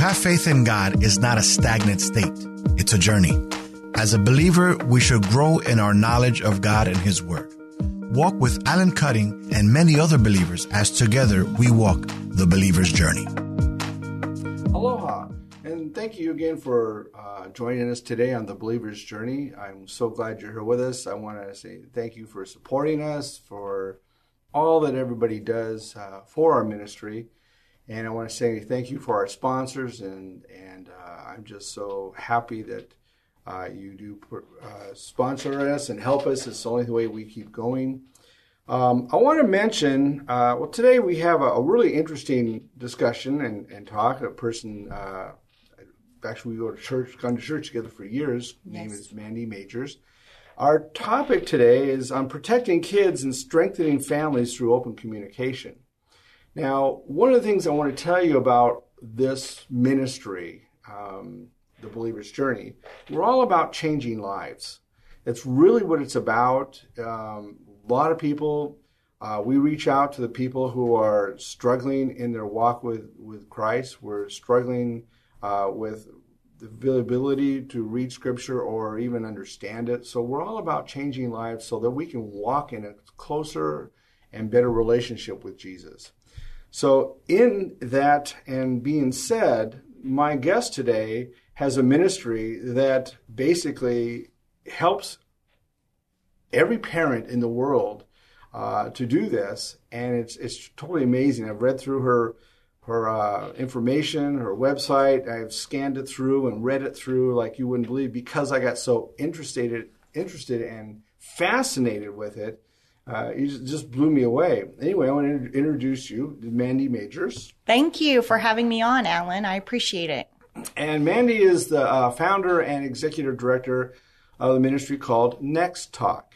have faith in God is not a stagnant state, it's a journey. As a believer, we should grow in our knowledge of God and His Word. Walk with Alan Cutting and many other believers as together we walk the believer's journey. Aloha, and thank you again for uh, joining us today on the believer's journey. I'm so glad you're here with us. I want to say thank you for supporting us, for all that everybody does uh, for our ministry. And I want to say thank you for our sponsors, and and uh, I'm just so happy that uh, you do uh, sponsor us and help us. It's the only way we keep going. Um, I want to mention, uh, well, today we have a, a, really interesting discussion and, and talk. A person, uh, actually, we go to church, gone to church together for years. Yes. Name is Mandy Majors. Our topic today is on protecting kids and strengthening families through open communication. Now, one of the things I want to tell you about this ministry, um, the believer's journey, we're all about changing lives. That's really what it's about. Um, a lot of people, uh, we reach out to the people who are struggling in their walk with, with Christ. We're struggling uh, with the ability to read scripture or even understand it. So we're all about changing lives so that we can walk in a closer and better relationship with Jesus. So, in that and being said, my guest today has a ministry that basically helps every parent in the world uh, to do this, and it's it's totally amazing. I've read through her her uh, information, her website. I've scanned it through and read it through like you wouldn't believe because I got so interested interested and fascinated with it uh, you just blew me away. Anyway, I want to introduce you to Mandy Majors. Thank you for having me on, Alan. I appreciate it. And Mandy is the uh, founder and executive director of the ministry called Next Talk.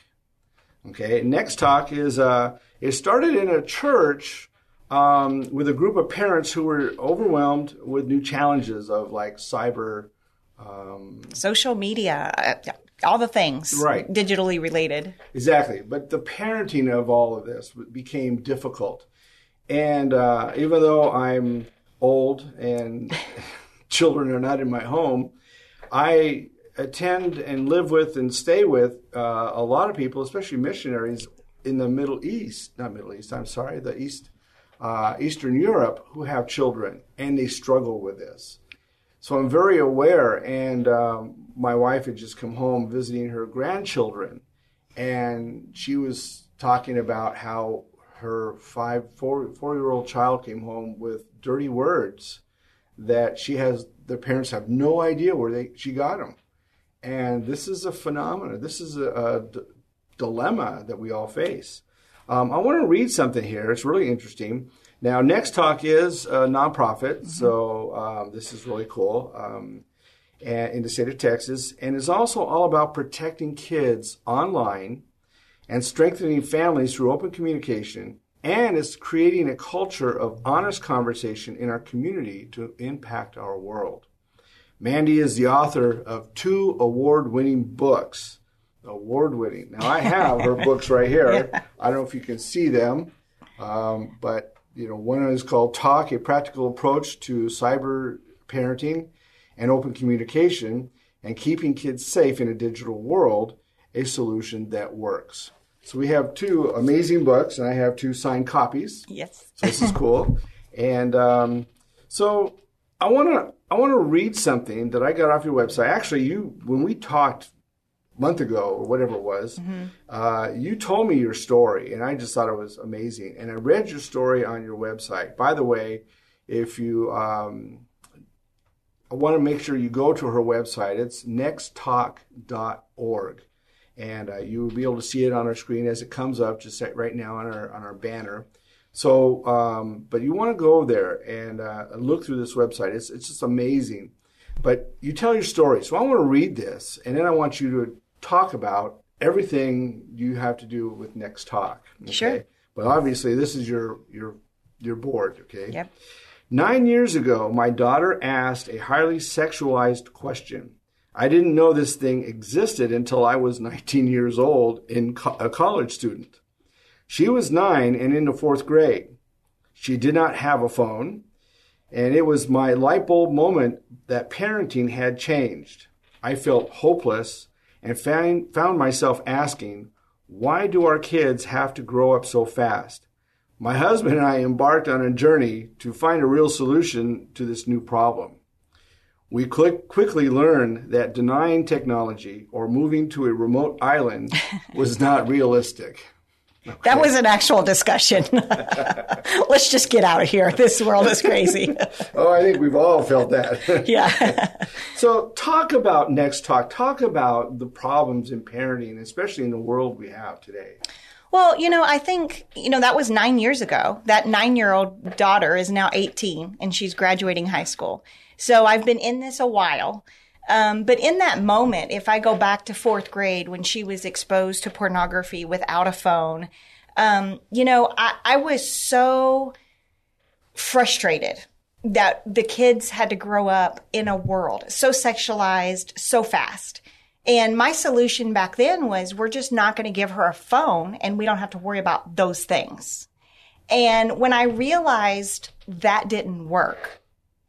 Okay, Next Talk is uh, it started in a church um, with a group of parents who were overwhelmed with new challenges of like cyber, um, social media. All the things right. digitally related. Exactly. But the parenting of all of this became difficult. And uh, even though i'm old and children are not in my home i attend and live with and stay with uh, a lot of people especially missionaries in the middle east not middle east i'm sorry the east uh, eastern europe who have children and they struggle with this. So I'm very aware. And um, my wife had just come home visiting her grandchildren, and she was talking about how her five, four, four year old child came home with dirty words that she has, their parents have no idea where they, she got them. And this is a phenomenon. This is a, a d- dilemma that we all face. Um, I want to read something here. It's really interesting. Now, Next Talk is a nonprofit, mm-hmm. so um, this is really cool um, in the state of Texas, and is also all about protecting kids online and strengthening families through open communication, and is creating a culture of honest conversation in our community to impact our world. Mandy is the author of two award winning books. Award winning. Now, I have her books right here. Yeah. I don't know if you can see them, um, but you know, one is called Talk, a practical approach to cyber parenting and open communication and keeping kids safe in a digital world, a solution that works. So we have two amazing books, and I have two signed copies. Yes. So this is cool. And um, so I want to I want to read something that I got off your website. Actually, you when we talked a month ago or whatever it was, mm-hmm. uh, you told me your story, and I just thought it was amazing. And I read your story on your website. By the way, if you um, I want to make sure you go to her website, it's nexttalk.org. And uh, you will be able to see it on our screen as it comes up, just right now on our on our banner. So, um, but you want to go there and uh, look through this website. It's it's just amazing. But you tell your story. So I want to read this, and then I want you to talk about everything you have to do with Next Talk. Okay? Sure. But obviously, this is your your your board. Okay. Yep. Nine years ago, my daughter asked a highly sexualized question. I didn't know this thing existed until I was 19 years old and co- a college student. She was nine and in the fourth grade. She did not have a phone, and it was my light bulb moment that parenting had changed. I felt hopeless and found, found myself asking, why do our kids have to grow up so fast? My husband and I embarked on a journey to find a real solution to this new problem. We quickly learned that denying technology or moving to a remote island was not realistic. That was an actual discussion. Let's just get out of here. This world is crazy. Oh, I think we've all felt that. yeah. so, talk about next talk. Talk about the problems in parenting, especially in the world we have today. Well, you know, I think, you know, that was nine years ago. That nine year old daughter is now 18 and she's graduating high school. So I've been in this a while. Um, but in that moment, if I go back to fourth grade when she was exposed to pornography without a phone, um, you know, I, I was so frustrated that the kids had to grow up in a world so sexualized so fast. And my solution back then was we're just not going to give her a phone and we don't have to worry about those things. And when I realized that didn't work,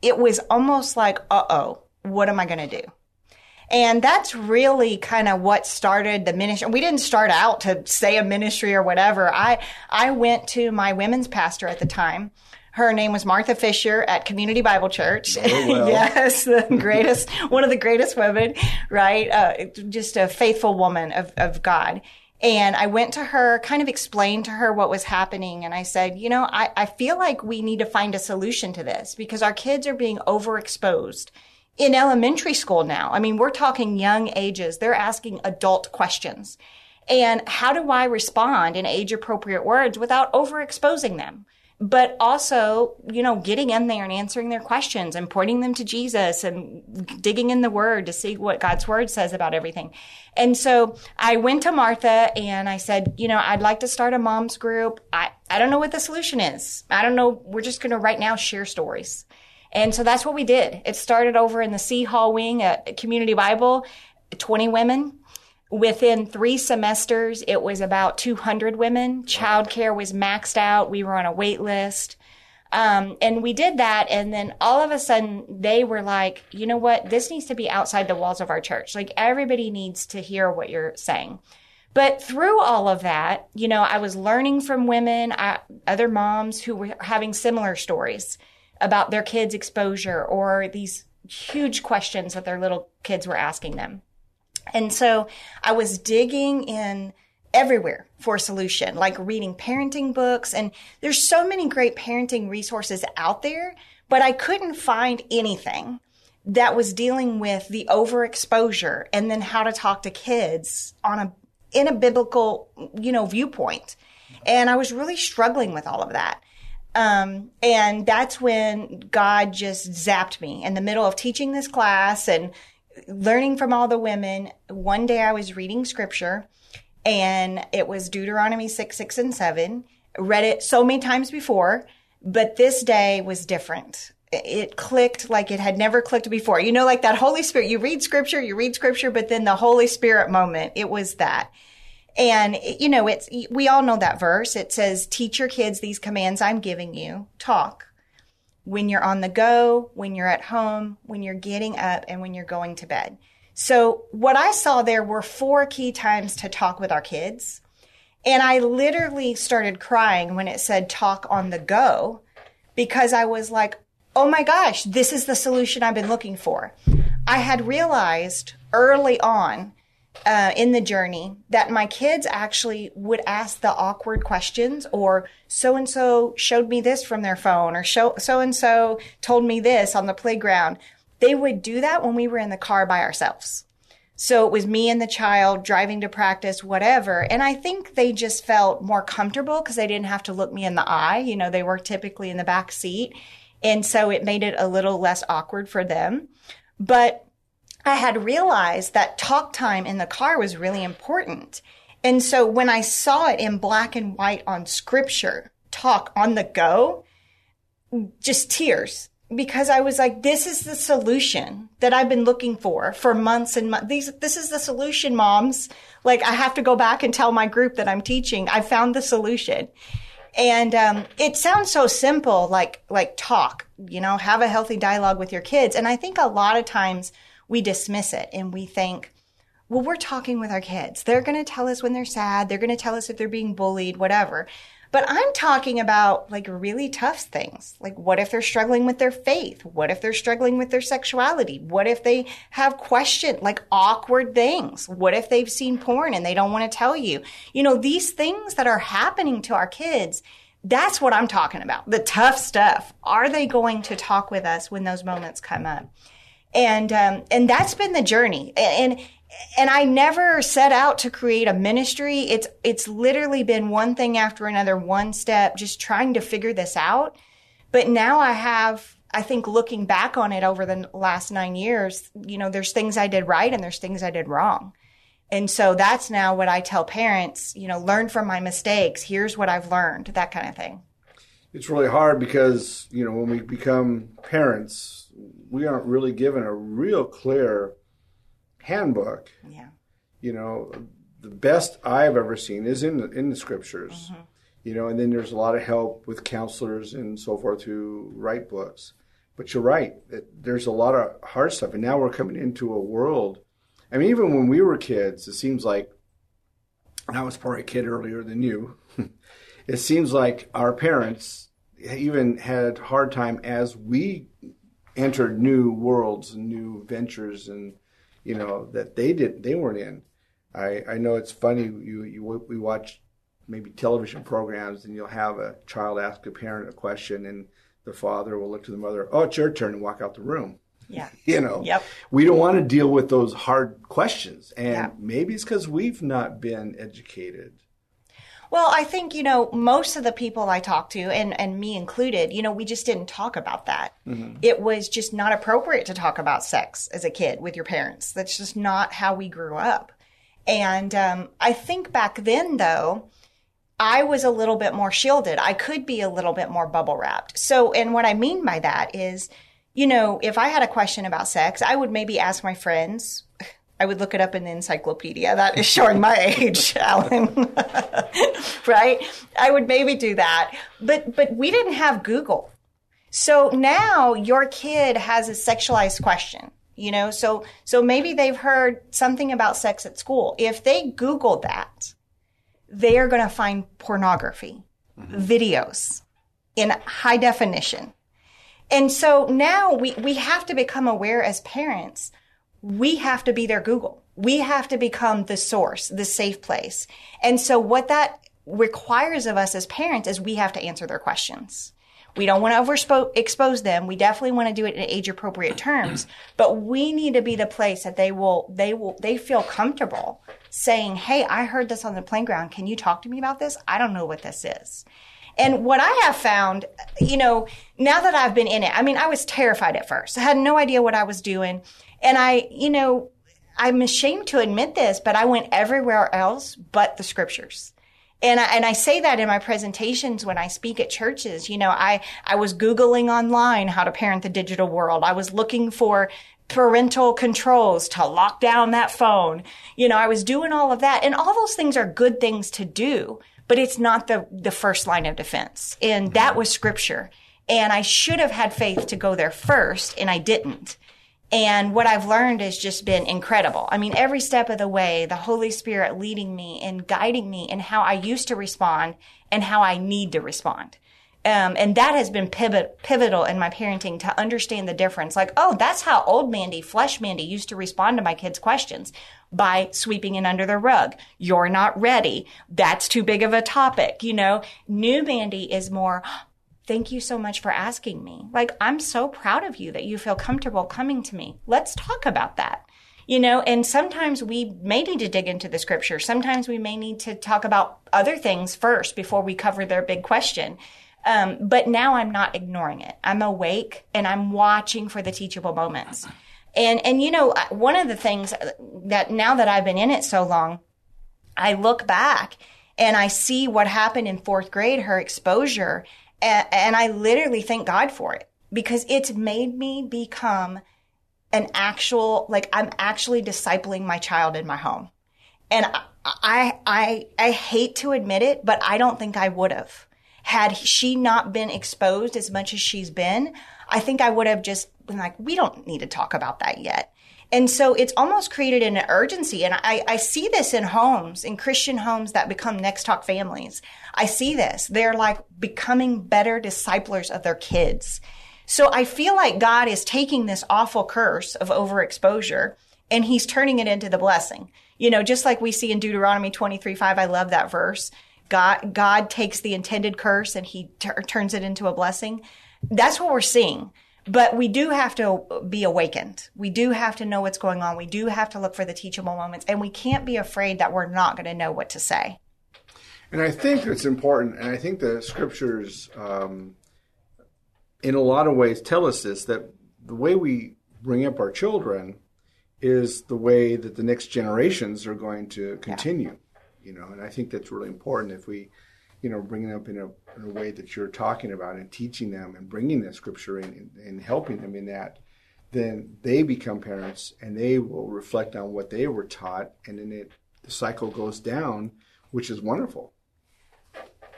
it was almost like, uh oh, what am I going to do? And that's really kind of what started the ministry. We didn't start out to say a ministry or whatever. I, I went to my women's pastor at the time. Her name was Martha Fisher at Community Bible Church. Oh, well. yes, the greatest, one of the greatest women, right? Uh, just a faithful woman of, of God. And I went to her, kind of explained to her what was happening. And I said, you know, I, I feel like we need to find a solution to this because our kids are being overexposed in elementary school now. I mean, we're talking young ages. They're asking adult questions. And how do I respond in age appropriate words without overexposing them? But also, you know, getting in there and answering their questions and pointing them to Jesus and digging in the word to see what God's word says about everything. And so I went to Martha and I said, you know, I'd like to start a mom's group. I, I don't know what the solution is. I don't know. We're just going to right now share stories. And so that's what we did. It started over in the C Hall wing at Community Bible, 20 women. Within three semesters, it was about 200 women. Childcare was maxed out. We were on a wait list. Um, and we did that. And then all of a sudden they were like, you know what? This needs to be outside the walls of our church. Like everybody needs to hear what you're saying. But through all of that, you know, I was learning from women, I, other moms who were having similar stories about their kids' exposure or these huge questions that their little kids were asking them. And so I was digging in everywhere for a solution, like reading parenting books. And there's so many great parenting resources out there, but I couldn't find anything that was dealing with the overexposure and then how to talk to kids on a, in a biblical, you know, viewpoint. And I was really struggling with all of that. Um, and that's when God just zapped me in the middle of teaching this class and learning from all the women. One day I was reading scripture and it was Deuteronomy 6, 6, and 7. Read it so many times before, but this day was different. It clicked like it had never clicked before. You know, like that Holy Spirit, you read scripture, you read scripture, but then the Holy Spirit moment, it was that. And, you know, it's, we all know that verse. It says, teach your kids these commands I'm giving you. Talk when you're on the go, when you're at home, when you're getting up, and when you're going to bed. So what I saw there were four key times to talk with our kids. And I literally started crying when it said talk on the go because I was like, oh my gosh, this is the solution I've been looking for. I had realized early on uh, in the journey that my kids actually would ask the awkward questions or so and so showed me this from their phone or so and so told me this on the playground. They would do that when we were in the car by ourselves. So it was me and the child driving to practice, whatever. And I think they just felt more comfortable because they didn't have to look me in the eye. You know, they were typically in the back seat. And so it made it a little less awkward for them. But I had realized that talk time in the car was really important. And so when I saw it in black and white on scripture, talk on the go, just tears because I was like, this is the solution that I've been looking for for months and months. These, this is the solution, moms. Like I have to go back and tell my group that I'm teaching. I found the solution. And, um, it sounds so simple, like, like talk, you know, have a healthy dialogue with your kids. And I think a lot of times we dismiss it and we think, well, we're talking with our kids. They're going to tell us when they're sad. They're going to tell us if they're being bullied, whatever. But I'm talking about like really tough things. Like what if they're struggling with their faith? What if they're struggling with their sexuality? What if they have questions, like awkward things? What if they've seen porn and they don't want to tell you? You know, these things that are happening to our kids, that's what I'm talking about. The tough stuff. Are they going to talk with us when those moments come up? And, um, and that's been the journey. And, and I never set out to create a ministry. It's it's literally been one thing after another, one step, just trying to figure this out. But now I have, I think, looking back on it over the last nine years, you know, there's things I did right and there's things I did wrong. And so that's now what I tell parents, you know, learn from my mistakes. Here's what I've learned, that kind of thing. It's really hard because, you know, when we become parents, we aren't really given a real clear handbook. Yeah. You know, the best I've ever seen is in the, in the scriptures. Mm-hmm. You know, and then there's a lot of help with counselors and so forth who write books. But you're right, there's a lot of hard stuff, and now we're coming into a world. I mean, even when we were kids, it seems like I was probably a kid earlier than you. it seems like our parents even had hard time as we entered new worlds and new ventures and you know, that they didn't, they weren't in. I, I know it's funny. You, you, we watch maybe television programs and you'll have a child ask a parent a question and the father will look to the mother, oh, it's your turn and walk out the room. Yeah. you know, yep. we don't want to deal with those hard questions. And yeah. maybe it's because we've not been educated well, I think, you know, most of the people I talked to, and, and me included, you know, we just didn't talk about that. Mm-hmm. It was just not appropriate to talk about sex as a kid with your parents. That's just not how we grew up. And um, I think back then, though, I was a little bit more shielded. I could be a little bit more bubble wrapped. So, and what I mean by that is, you know, if I had a question about sex, I would maybe ask my friends I would look it up in the encyclopedia. That is showing my age, Alan. right? I would maybe do that. But but we didn't have Google. So now your kid has a sexualized question. You know, so so maybe they've heard something about sex at school. If they Google that, they are going to find pornography, mm-hmm. videos in high definition. And so now we, we have to become aware as parents we have to be their Google. We have to become the source, the safe place. And so what that requires of us as parents is we have to answer their questions. We don't want to overexpose expose them. We definitely want to do it in age appropriate terms, but we need to be the place that they will, they will, they feel comfortable saying, Hey, I heard this on the playground. Can you talk to me about this? I don't know what this is. And what I have found, you know, now that I've been in it, I mean, I was terrified at first. I had no idea what I was doing. And I, you know, I'm ashamed to admit this, but I went everywhere else but the scriptures. And I, and I say that in my presentations when I speak at churches. You know, I, I was Googling online how to parent the digital world. I was looking for parental controls to lock down that phone. You know, I was doing all of that. And all those things are good things to do, but it's not the, the first line of defense. And that mm-hmm. was scripture. And I should have had faith to go there first, and I didn't. And what I've learned has just been incredible. I mean, every step of the way, the Holy Spirit leading me and guiding me in how I used to respond and how I need to respond. Um, and that has been pivot, pivotal in my parenting to understand the difference. Like, oh, that's how old Mandy, flesh Mandy, used to respond to my kids' questions by sweeping it under the rug. You're not ready. That's too big of a topic. You know, new Mandy is more, Thank you so much for asking me. Like, I'm so proud of you that you feel comfortable coming to me. Let's talk about that. You know, and sometimes we may need to dig into the scripture. Sometimes we may need to talk about other things first before we cover their big question. Um, but now I'm not ignoring it. I'm awake and I'm watching for the teachable moments. And, and you know, one of the things that now that I've been in it so long, I look back and I see what happened in fourth grade, her exposure, and, and I literally thank God for it because it's made me become an actual, like I'm actually discipling my child in my home. And I, I, I, I hate to admit it, but I don't think I would have had she not been exposed as much as she's been. I think I would have just been like, we don't need to talk about that yet. And so it's almost created an urgency. And I, I see this in homes, in Christian homes that become next talk families. I see this. They're like becoming better disciplers of their kids. So I feel like God is taking this awful curse of overexposure and he's turning it into the blessing. You know, just like we see in Deuteronomy 23 5, I love that verse. God, God takes the intended curse and he turns it into a blessing. That's what we're seeing. But we do have to be awakened. We do have to know what's going on. We do have to look for the teachable moments and we can't be afraid that we're not going to know what to say. And I think it's important, and I think the scriptures, um, in a lot of ways, tell us this that the way we bring up our children is the way that the next generations are going to continue. Yeah. You know, and I think that's really important. If we you know, bringing up in a, in a way that you're talking about and teaching them and bringing that scripture in and, and helping them in that, then they become parents and they will reflect on what they were taught, and then it the cycle goes down, which is wonderful.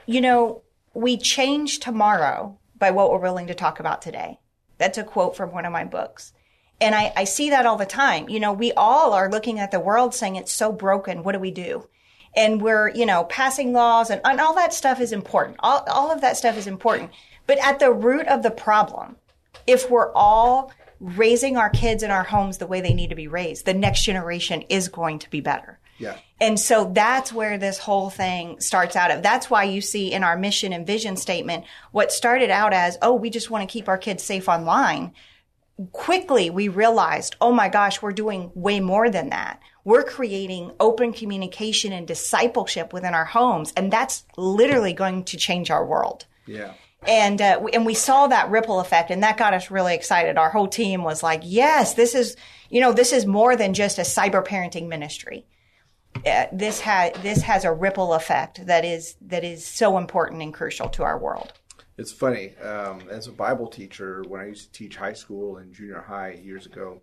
You know, we change tomorrow by what we're willing to talk about today. That's a quote from one of my books. And I, I see that all the time. You know, we all are looking at the world saying it's so broken. What do we do? And we're, you know, passing laws and, and all that stuff is important. All, all of that stuff is important. But at the root of the problem, if we're all raising our kids in our homes the way they need to be raised, the next generation is going to be better. Yeah. And so that's where this whole thing starts out of. That's why you see in our mission and vision statement what started out as, oh, we just want to keep our kids safe online. Quickly we realized, oh my gosh, we're doing way more than that we're creating open communication and discipleship within our homes. And that's literally going to change our world. Yeah. And, uh, and we saw that ripple effect and that got us really excited. Our whole team was like, yes, this is, you know, this is more than just a cyber parenting ministry. Uh, this has, this has a ripple effect that is, that is so important and crucial to our world. It's funny. Um, as a Bible teacher, when I used to teach high school and junior high years ago,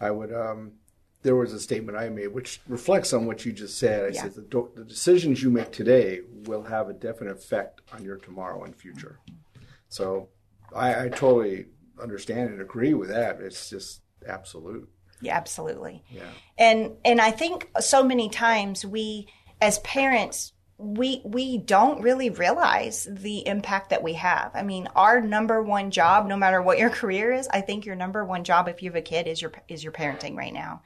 I would um, there was a statement I made which reflects on what you just said. I yeah. said the, do- the, decisions you make today will have a definite effect on your tomorrow and future. So I, I totally understand and agree with that. It's just absolute. Yeah, absolutely. Yeah. And and I think so many times we as parents we we don't really realize the impact that we have. I mean, our number one job, no matter what your career is, I think your number one job if you have a kid is your is your parenting right now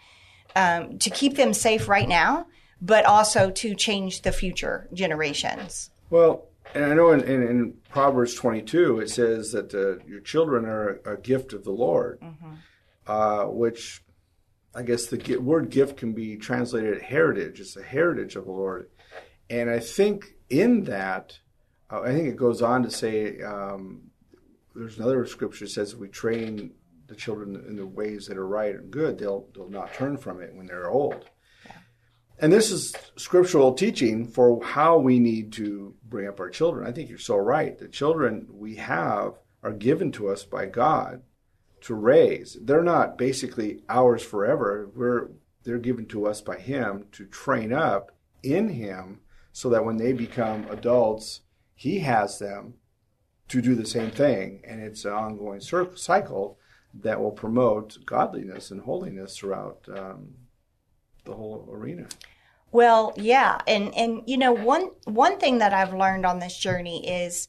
um, to keep them safe right now, but also to change the future generations. Well, and I know in, in, in Proverbs 22 it says that uh, your children are a, a, gift of the Lord, mm-hmm. uh, which I guess the word gift can be translated heritage. It's a heritage of the Lord. And I think in that, uh, I think it goes on to say, um, there's another scripture that says we train the children in the ways that are right and good, they'll they'll not turn from it when they're old. Yeah. And this is scriptural teaching for how we need to bring up our children. I think you're so right. The children we have are given to us by God to raise. They're not basically ours forever. We're they're given to us by him to train up in him so that when they become adults, he has them to do the same thing and it's an ongoing cycle that will promote godliness and holiness throughout um, the whole arena. Well, yeah, and and you know one one thing that I've learned on this journey is,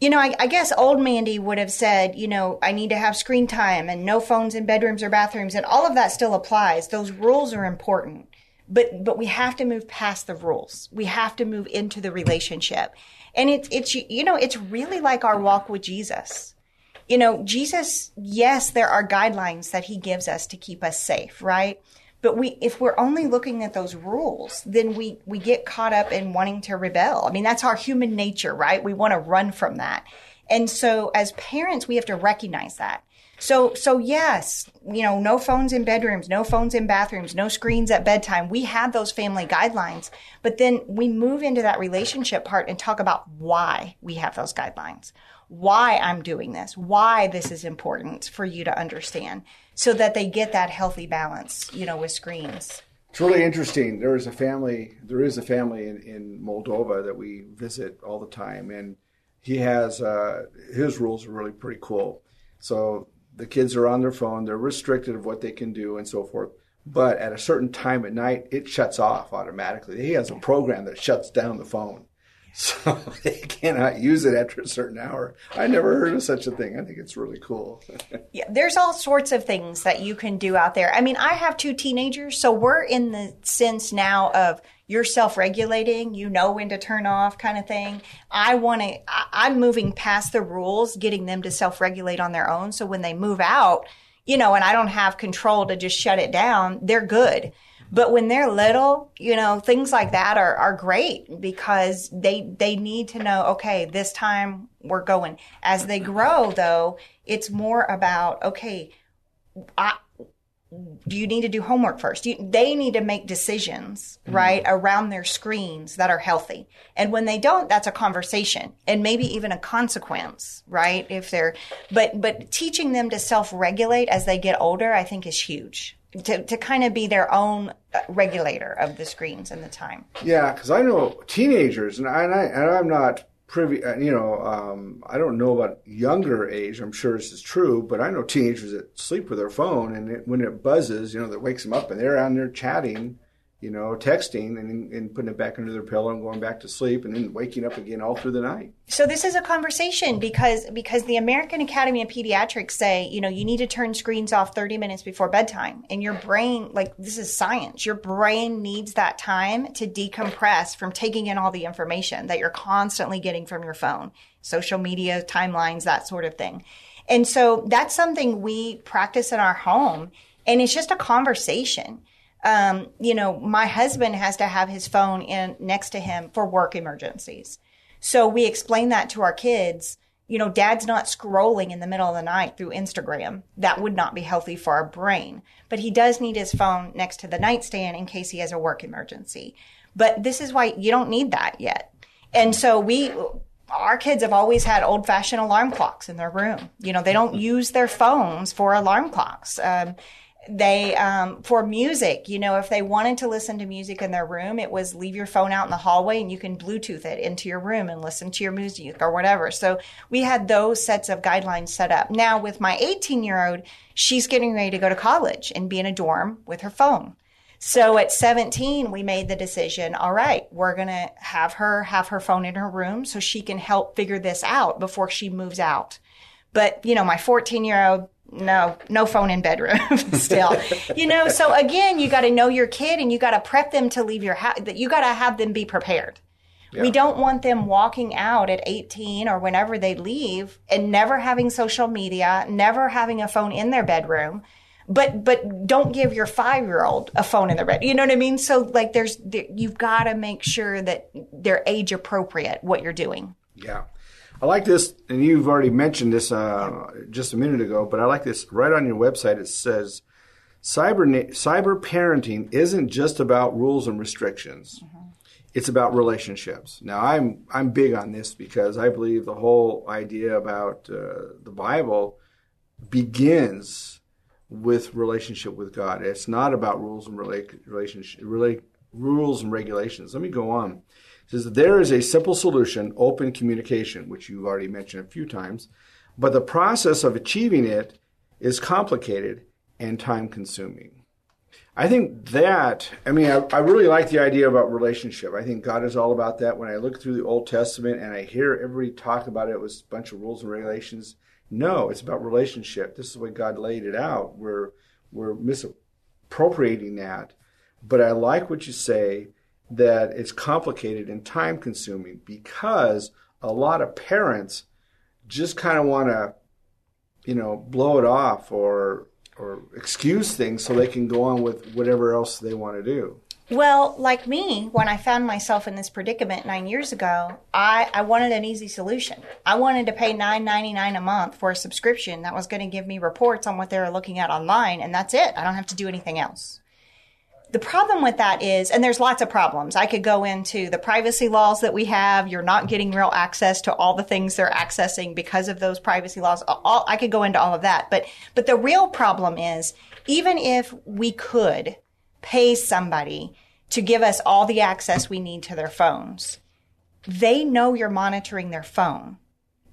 you know, I, I, guess old Mandy would have said, you know, I need to have screen time and no phones in bedrooms or bathrooms, and all of that still applies. Those rules are important, but but we have to move past the rules. We have to move into the relationship, and it's it's you know it's really like our walk with Jesus you know, Jesus, yes, there are guidelines that he gives us to keep us safe, right? But we, if we're only looking at those rules, then we, we get caught up in wanting to rebel. I mean, that's our human nature, right? We want to run from that. And so as parents, we have to recognize that. So, so yes, you know, no phones in bedrooms, no phones in bathrooms, no screens at bedtime. We have those family guidelines, but then we move into that relationship part and talk about why we have those guidelines, why I'm doing this, why this is important for you to understand so that they get that healthy balance, you know, with screens. It's really interesting. There is a family, there is a family in, in Moldova that we visit all the time and he has, uh, his rules are really pretty cool. So the kids are on their phone, they're restricted of what they can do and so forth. But at a certain time at night, it shuts off automatically. He has a program that shuts down the phone. So they cannot use it after a certain hour. I never heard of such a thing. I think it's really cool. yeah, there's all sorts of things that you can do out there. I mean, I have two teenagers, so we're in the sense now of you're self-regulating, you know when to turn off kind of thing. I want to, I'm moving past the rules, getting them to self-regulate on their own. So when they move out, you know, and I don't have control to just shut it down, they're good. But when they're little, you know, things like that are, are great because they, they need to know, okay, this time we're going. As they grow though, it's more about, okay, I, do you need to do homework first? You, they need to make decisions, mm-hmm. right, around their screens that are healthy. And when they don't, that's a conversation and maybe even a consequence, right? If they're, but, but teaching them to self-regulate as they get older, I think is huge. To, to kind of be their own uh, regulator of the screens and the time. Yeah, because I know teenagers, and, I, and, I, and I'm not privy, uh, you know, um, I don't know about younger age. I'm sure this is true, but I know teenagers that sleep with their phone, and it, when it buzzes, you know, that wakes them up, and they're on there chatting you know, texting and, and putting it back under their pillow and going back to sleep and then waking up again all through the night. So this is a conversation because because the American Academy of Pediatrics say, you know, you need to turn screens off 30 minutes before bedtime. And your brain, like this is science. Your brain needs that time to decompress from taking in all the information that you're constantly getting from your phone, social media, timelines, that sort of thing. And so that's something we practice in our home and it's just a conversation um, you know, my husband has to have his phone in next to him for work emergencies. So we explain that to our kids. You know, dad's not scrolling in the middle of the night through Instagram. That would not be healthy for our brain. But he does need his phone next to the nightstand in case he has a work emergency. But this is why you don't need that yet. And so we, our kids have always had old fashioned alarm clocks in their room. You know, they don't use their phones for alarm clocks. Um, they um, for music you know if they wanted to listen to music in their room it was leave your phone out in the hallway and you can bluetooth it into your room and listen to your music or whatever. So we had those sets of guidelines set up. Now with my 18 year old she's getting ready to go to college and be in a dorm with her phone. So at 17 we made the decision all right we're going to have her have her phone in her room so she can help figure this out before she moves out but you know my 14 year old no, no phone in bedroom still. you know, so again, you got to know your kid and you got to prep them to leave your house. You got to have them be prepared. Yeah. We don't want them walking out at 18 or whenever they leave and never having social media, never having a phone in their bedroom. But but don't give your five year old a phone in their bed. You know what I mean? So like, there's you've got to make sure that they're age appropriate what you're doing. Yeah. I like this, and you've already mentioned this uh, just a minute ago, but I like this right on your website. It says cyber cyber parenting isn't just about rules and restrictions. Mm-hmm. It's about relationships. Now, I'm I'm big on this because I believe the whole idea about uh, the Bible begins with relationship with God. It's not about rules and rela- relationship, rela- rules and regulations. Let me go on says there is a simple solution, open communication, which you've already mentioned a few times, but the process of achieving it is complicated and time consuming. I think that, I mean, I, I, really like the idea about relationship. I think God is all about that. When I look through the Old Testament and I hear everybody talk about it, it was a bunch of rules and regulations. No, it's about relationship. This is what God laid it out. We're, we're misappropriating that. But I like what you say that it's complicated and time consuming because a lot of parents just kind of want to you know, blow it off or or excuse things so they can go on with whatever else they want to do. Well, like me, when I found myself in this predicament nine years ago, I, I wanted an easy solution. I wanted to pay nine ninety nine a month for a subscription that was going to give me reports on what they were looking at online, and that's it. I don't have to do anything else. The problem with that is, and there's lots of problems. I could go into the privacy laws that we have. You're not getting real access to all the things they're accessing because of those privacy laws. All, I could go into all of that. But, but the real problem is, even if we could pay somebody to give us all the access we need to their phones, they know you're monitoring their phone.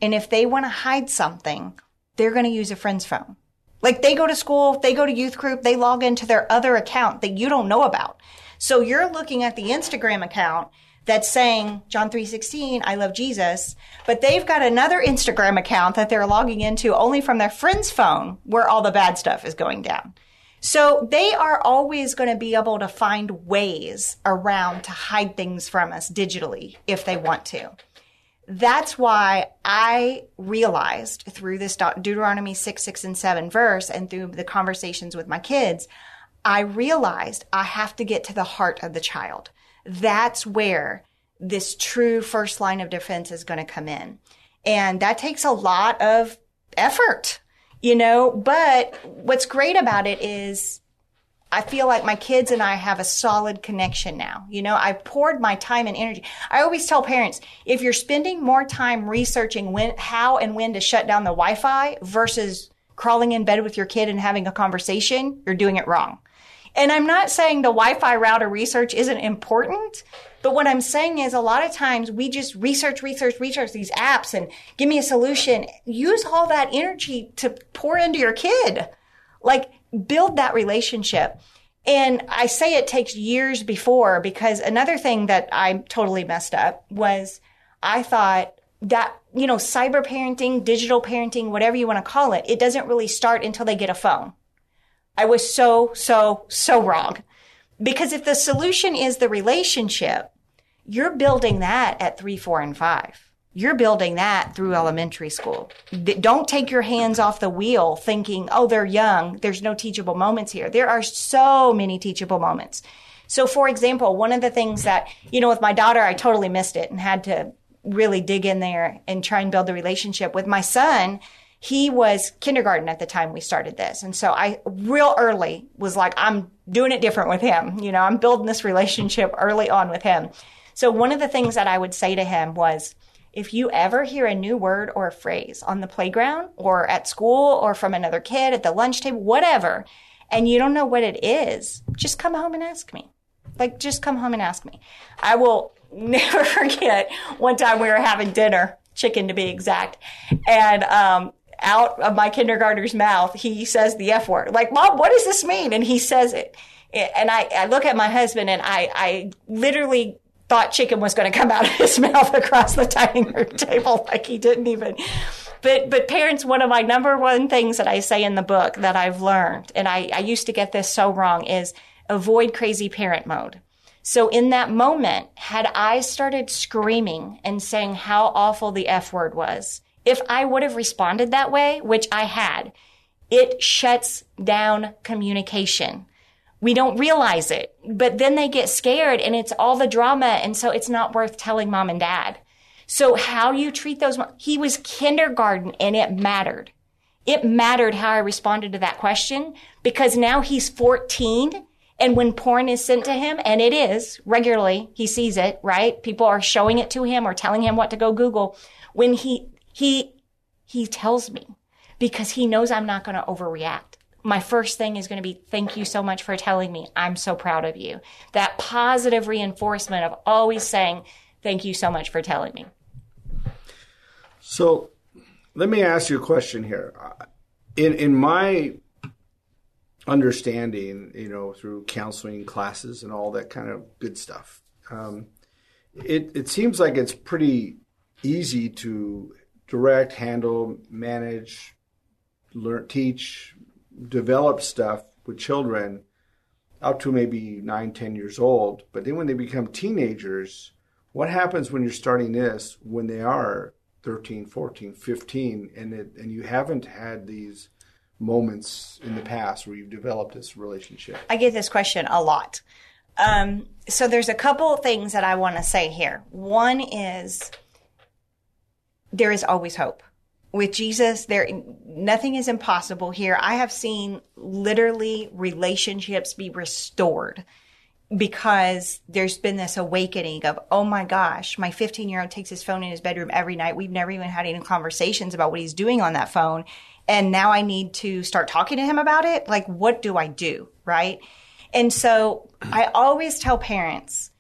And if they want to hide something, they're going to use a friend's phone. Like they go to school, they go to youth group, they log into their other account that you don't know about. So you're looking at the Instagram account that's saying John 3:16, I love Jesus, but they've got another Instagram account that they're logging into only from their friend's phone where all the bad stuff is going down. So they are always going to be able to find ways around to hide things from us digitally if they want to that's why I realized through this Deuteronomy 6, 6, and 7 verse and through the conversations with my kids, I realized I have to get to the heart of the child. That's where this true first line of defense is going to come in. And that takes a lot of effort, you know, but what's great about it is I feel like my kids and I have a solid connection now. You know, I've poured my time and energy. I always tell parents, if you're spending more time researching when, how and when to shut down the Wi-Fi versus crawling in bed with your kid and having a conversation, you're doing it wrong. And I'm not saying the Wi-Fi router research isn't important, but what I'm saying is a lot of times we just research, research, research these apps and give me a solution. Use all that energy to pour into your kid. Like build that relationship. And I say it takes years before because another thing that I totally messed up was I thought that, you know, cyber parenting, digital parenting, whatever you want to call it, it doesn't really start until they get a phone. I was so, so, so wrong. Because if the solution is the relationship, you're building that at three, four, and five you're building that through elementary school. Don't take your hands off the wheel thinking, oh, they're young. There's no teachable moments here. There are so many teachable moments. So, for example, one of the things that, you know, with my daughter, I totally missed it and had to really dig in there and try and build the relationship. With my son, he was kindergarten at the time we started this. And so I real early was like, I'm doing it different with him. You know, I'm building this relationship early on with him. So one of the things that I would say to him was, if you ever hear a new word or a phrase on the playground or at school or from another kid at the lunch table, whatever, and you don't know what it is, just come home and ask me. Like, just come home and ask me. I will never forget one time we were having dinner, chicken to be exact, and um, out of my kindergartner's mouth, he says the F word. Like, Mom, what does this mean? And he says it. And I, I look at my husband and I, I literally thought chicken was going to come out of his mouth across the dining room table like he didn't even. But but parents one of my number one things that i say in the book that i've learned and i, I used to get this so wrong is avoid crazy parent mode. So in that moment had i started screaming and saying how awful the f word was if i would have responded that way which i had it shuts down communication we don't realize it. But then they get scared and it's all the drama. And so it's not worth telling mom and dad. So how you treat those, he was kindergarten and it mattered. It mattered how I responded to that question because now he's 14 and when porn is sent to him, and it is regularly, he sees it, right? People are showing it to him or telling him what to go Google. When he, he, he tells me because he knows I'm not going to overreact my first thing is going to be thank you so much for telling me. I'm so proud of you. That positive reinforcement of always saying thank you so much for telling me. So let me ask you a question here. In in my understanding, you know, through counseling classes and all that kind of good stuff, um, it it seems like it's pretty easy to direct, handle, manage, learn, teach, develop stuff with children up to maybe nine, ten years old. But then when they become teenagers, what happens when you're starting this when they are 13, 14, 15, and it and you haven't had these moments in the past where you've developed this relationship? I get this question a lot. Um, so there's a couple of things that I want to say here. One is there is always hope. With Jesus, there nothing is impossible here. I have seen literally relationships be restored because there's been this awakening of, oh my gosh, my 15 year old takes his phone in his bedroom every night. We've never even had any conversations about what he's doing on that phone. And now I need to start talking to him about it. Like, what do I do? Right. And so I always tell parents,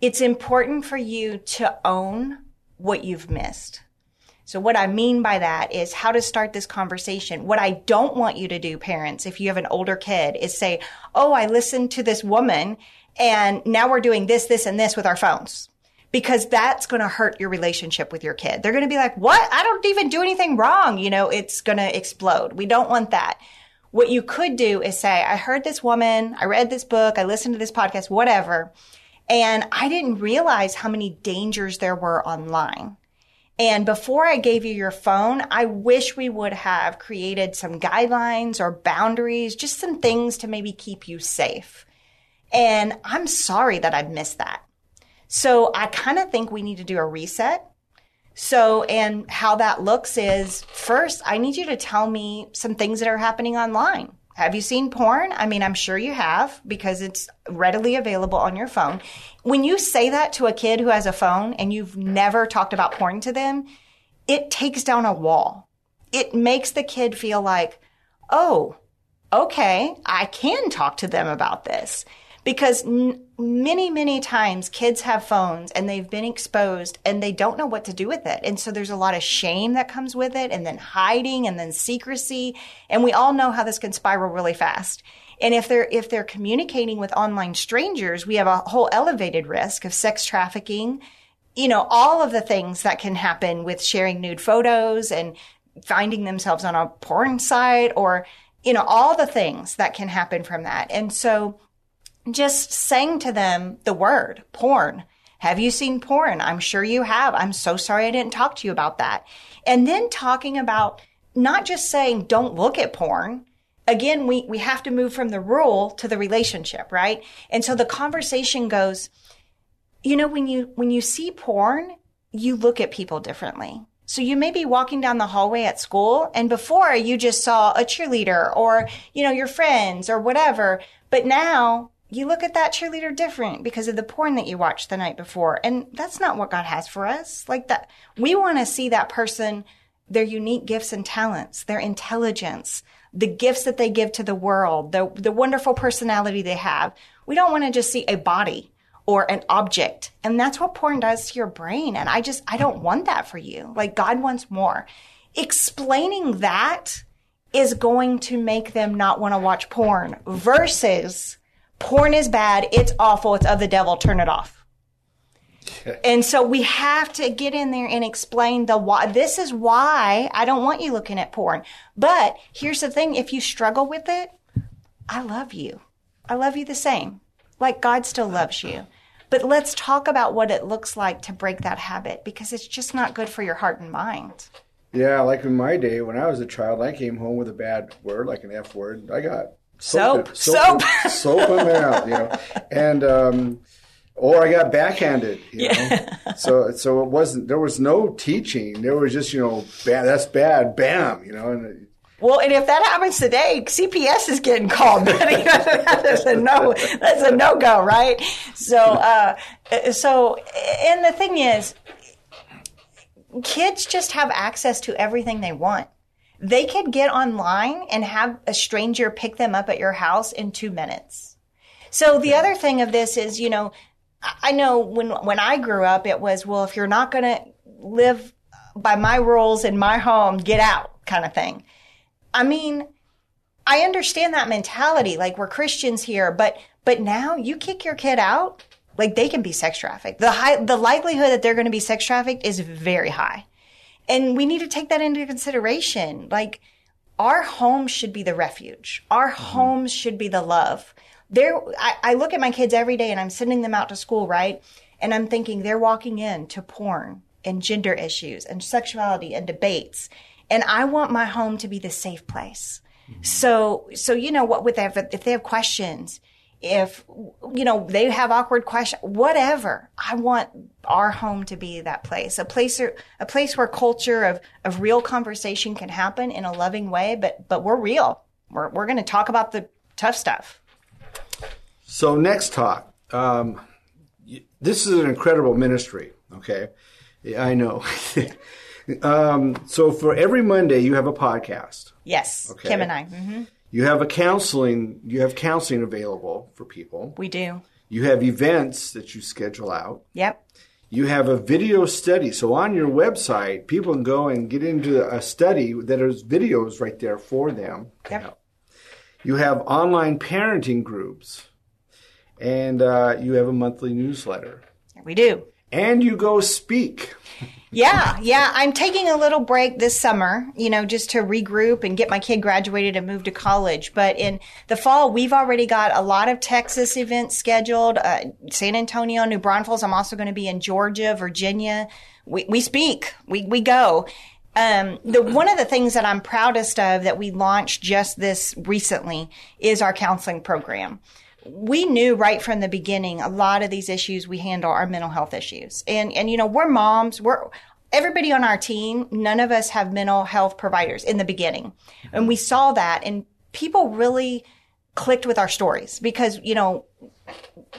it's important for you to own what you've missed. So what I mean by that is how to start this conversation. What I don't want you to do, parents, if you have an older kid, is say, Oh, I listened to this woman and now we're doing this, this, and this with our phones. Because that's going to hurt your relationship with your kid. They're going to be like, what? I don't even do anything wrong. You know, it's going to explode. We don't want that. What you could do is say, I heard this woman, I read this book, I listened to this podcast, whatever. And I didn't realize how many dangers there were online. And before I gave you your phone, I wish we would have created some guidelines or boundaries, just some things to maybe keep you safe. And I'm sorry that I missed that. So I kind of think we need to do a reset. So, and how that looks is first, I need you to tell me some things that are happening online. Have you seen porn? I mean, I'm sure you have because it's readily available on your phone. When you say that to a kid who has a phone and you've never talked about porn to them, it takes down a wall. It makes the kid feel like, oh, okay, I can talk to them about this because n- many, many times kids have phones and they've been exposed and they don't know what to do with it. And so there's a lot of shame that comes with it and then hiding and then secrecy. And we all know how this can spiral really fast. And if they're, if they're communicating with online strangers, we have a whole elevated risk of sex trafficking, you know, all of the things that can happen with sharing nude photos and finding themselves on a porn site or, you know, all the things that can happen from that. And so just saying to them the word porn. Have you seen porn? I'm sure you have. I'm so sorry I didn't talk to you about that. And then talking about not just saying don't look at porn. Again, we, we have to move from the rule to the relationship, right? And so the conversation goes, you know, when you, when you see porn, you look at people differently. So you may be walking down the hallway at school and before you just saw a cheerleader or, you know, your friends or whatever. But now you look at that cheerleader different because of the porn that you watched the night before. And that's not what God has for us. Like that, we want to see that person, their unique gifts and talents, their intelligence, the gifts that they give to the world, the, the wonderful personality they have. We don't want to just see a body or an object. And that's what porn does to your brain. And I just, I don't want that for you. Like God wants more. Explaining that is going to make them not want to watch porn versus porn is bad, it's awful, it's of the devil, turn it off. and so we have to get in there and explain the why. This is why I don't want you looking at porn. But here's the thing if you struggle with it, I love you. I love you the same. Like God still loves you. But let's talk about what it looks like to break that habit because it's just not good for your heart and mind. Yeah, like in my day when I was a child, I came home with a bad word, like an F word. I got soap, soap, soap, soap my mouth, you know, and um, or I got backhanded, you know. Yeah. So so it wasn't there was no teaching. There was just you know bad, that's bad, bam, you know. And, well, and if that happens today, CPS is getting called. that's a no. That's a no go, right? So, uh, so, and the thing is, kids just have access to everything they want they could get online and have a stranger pick them up at your house in two minutes. So the other thing of this is, you know, I know when when I grew up, it was well, if you're not going to live by my rules in my home, get out, kind of thing. I mean, I understand that mentality. Like we're Christians here, but but now you kick your kid out, like they can be sex trafficked. The high, the likelihood that they're going to be sex trafficked is very high. And we need to take that into consideration. Like, our home should be the refuge. Our mm-hmm. homes should be the love. There, I, I look at my kids every day and I'm sending them out to school, right? And I'm thinking they're walking in to porn and gender issues and sexuality and debates. And I want my home to be the safe place. So, so, you know, what they if they have questions, if, you know, they have awkward questions, whatever, I want our home to be that place, a place, a place where culture of, of real conversation can happen in a loving way, but, but we're real. We're, we're going to talk about the tough stuff. So next talk, um, this is an incredible ministry. Okay. I know. um, so for every Monday, you have a podcast. Yes. Okay. Kim and I. hmm You have a counseling. You have counseling available for people. We do. You have events that you schedule out. Yep. You have a video study. So on your website, people can go and get into a study that is videos right there for them. Yep. You have online parenting groups, and uh, you have a monthly newsletter. We do. And you go speak. Yeah, yeah. I'm taking a little break this summer, you know, just to regroup and get my kid graduated and move to college. But in the fall, we've already got a lot of Texas events scheduled. Uh, San Antonio, New Braunfels. I'm also going to be in Georgia, Virginia. We, we speak. We, we go. Um, the one of the things that I'm proudest of that we launched just this recently is our counseling program we knew right from the beginning a lot of these issues we handle are mental health issues. And and you know, we're moms, we're everybody on our team, none of us have mental health providers in the beginning. And we saw that and people really clicked with our stories because, you know,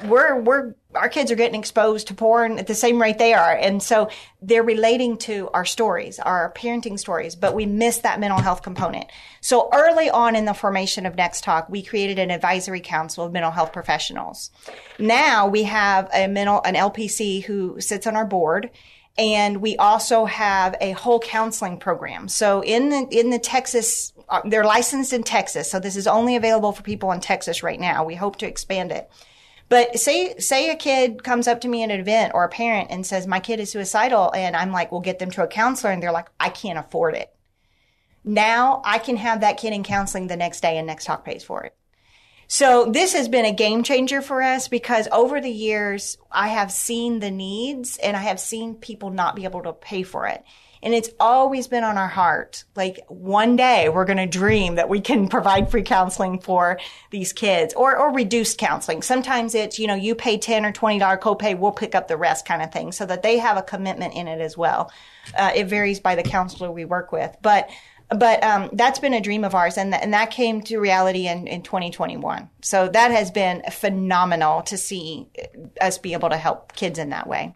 we're we're our kids are getting exposed to porn at the same rate they are and so they're relating to our stories our parenting stories but we miss that mental health component. So early on in the formation of next talk we created an advisory council of mental health professionals. Now we have a mental an lpc who sits on our board and we also have a whole counseling program. So in the in the texas uh, they're licensed in texas so this is only available for people in texas right now. We hope to expand it but say say a kid comes up to me at an event or a parent and says my kid is suicidal and I'm like, "We'll get them to a counselor." And they're like, "I can't afford it." Now I can have that kid in counseling the next day and Next Talk pays for it. So this has been a game changer for us because over the years I have seen the needs and I have seen people not be able to pay for it. And it's always been on our heart. Like one day we're going to dream that we can provide free counseling for these kids or, or reduced counseling. Sometimes it's, you know, you pay 10 or $20 copay, we'll pick up the rest kind of thing so that they have a commitment in it as well. Uh, it varies by the counselor we work with, but but um, that's been a dream of ours, and, th- and that came to reality in, in 2021. So that has been phenomenal to see us be able to help kids in that way.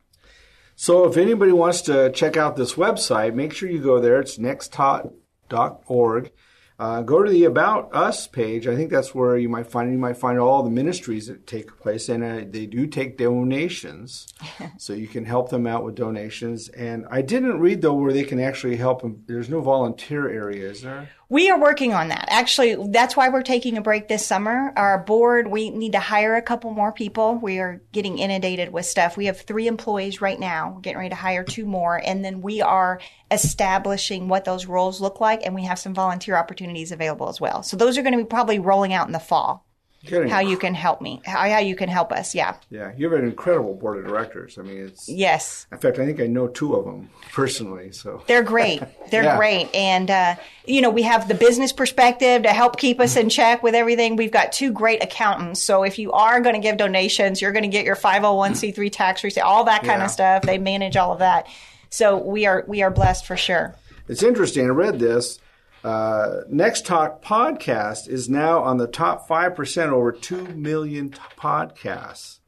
So if anybody wants to check out this website, make sure you go there. It's nexttalk.org. Uh, go to the About Us page. I think that's where you might find you might find all the ministries that take place, and uh, they do take donations, so you can help them out with donations. And I didn't read though where they can actually help them. There's no volunteer area, is there? We are working on that. Actually, that's why we're taking a break this summer. Our board, we need to hire a couple more people. We are getting inundated with stuff. We have three employees right now. We're getting ready to hire two more. And then we are establishing what those roles look like. And we have some volunteer opportunities available as well. So those are going to be probably rolling out in the fall. Kidding. How you can help me, how, how you can help us. Yeah. Yeah, you have an incredible board of directors. I mean, it's. Yes. In fact, I think I know two of them personally. So They're great. They're Yeah. great. And, uh, you know, we have the business perspective to help keep us in check with everything. We've got two great accountants. So if you are going to give donations, you're going to get your 501c3 tax receipt, all that kind Yeah. of stuff. They manage all of that. So we are, we are blessed for sure. It's interesting. I read this. Uh, Next Talk podcast is now on the top 5% over 2 million t- podcasts.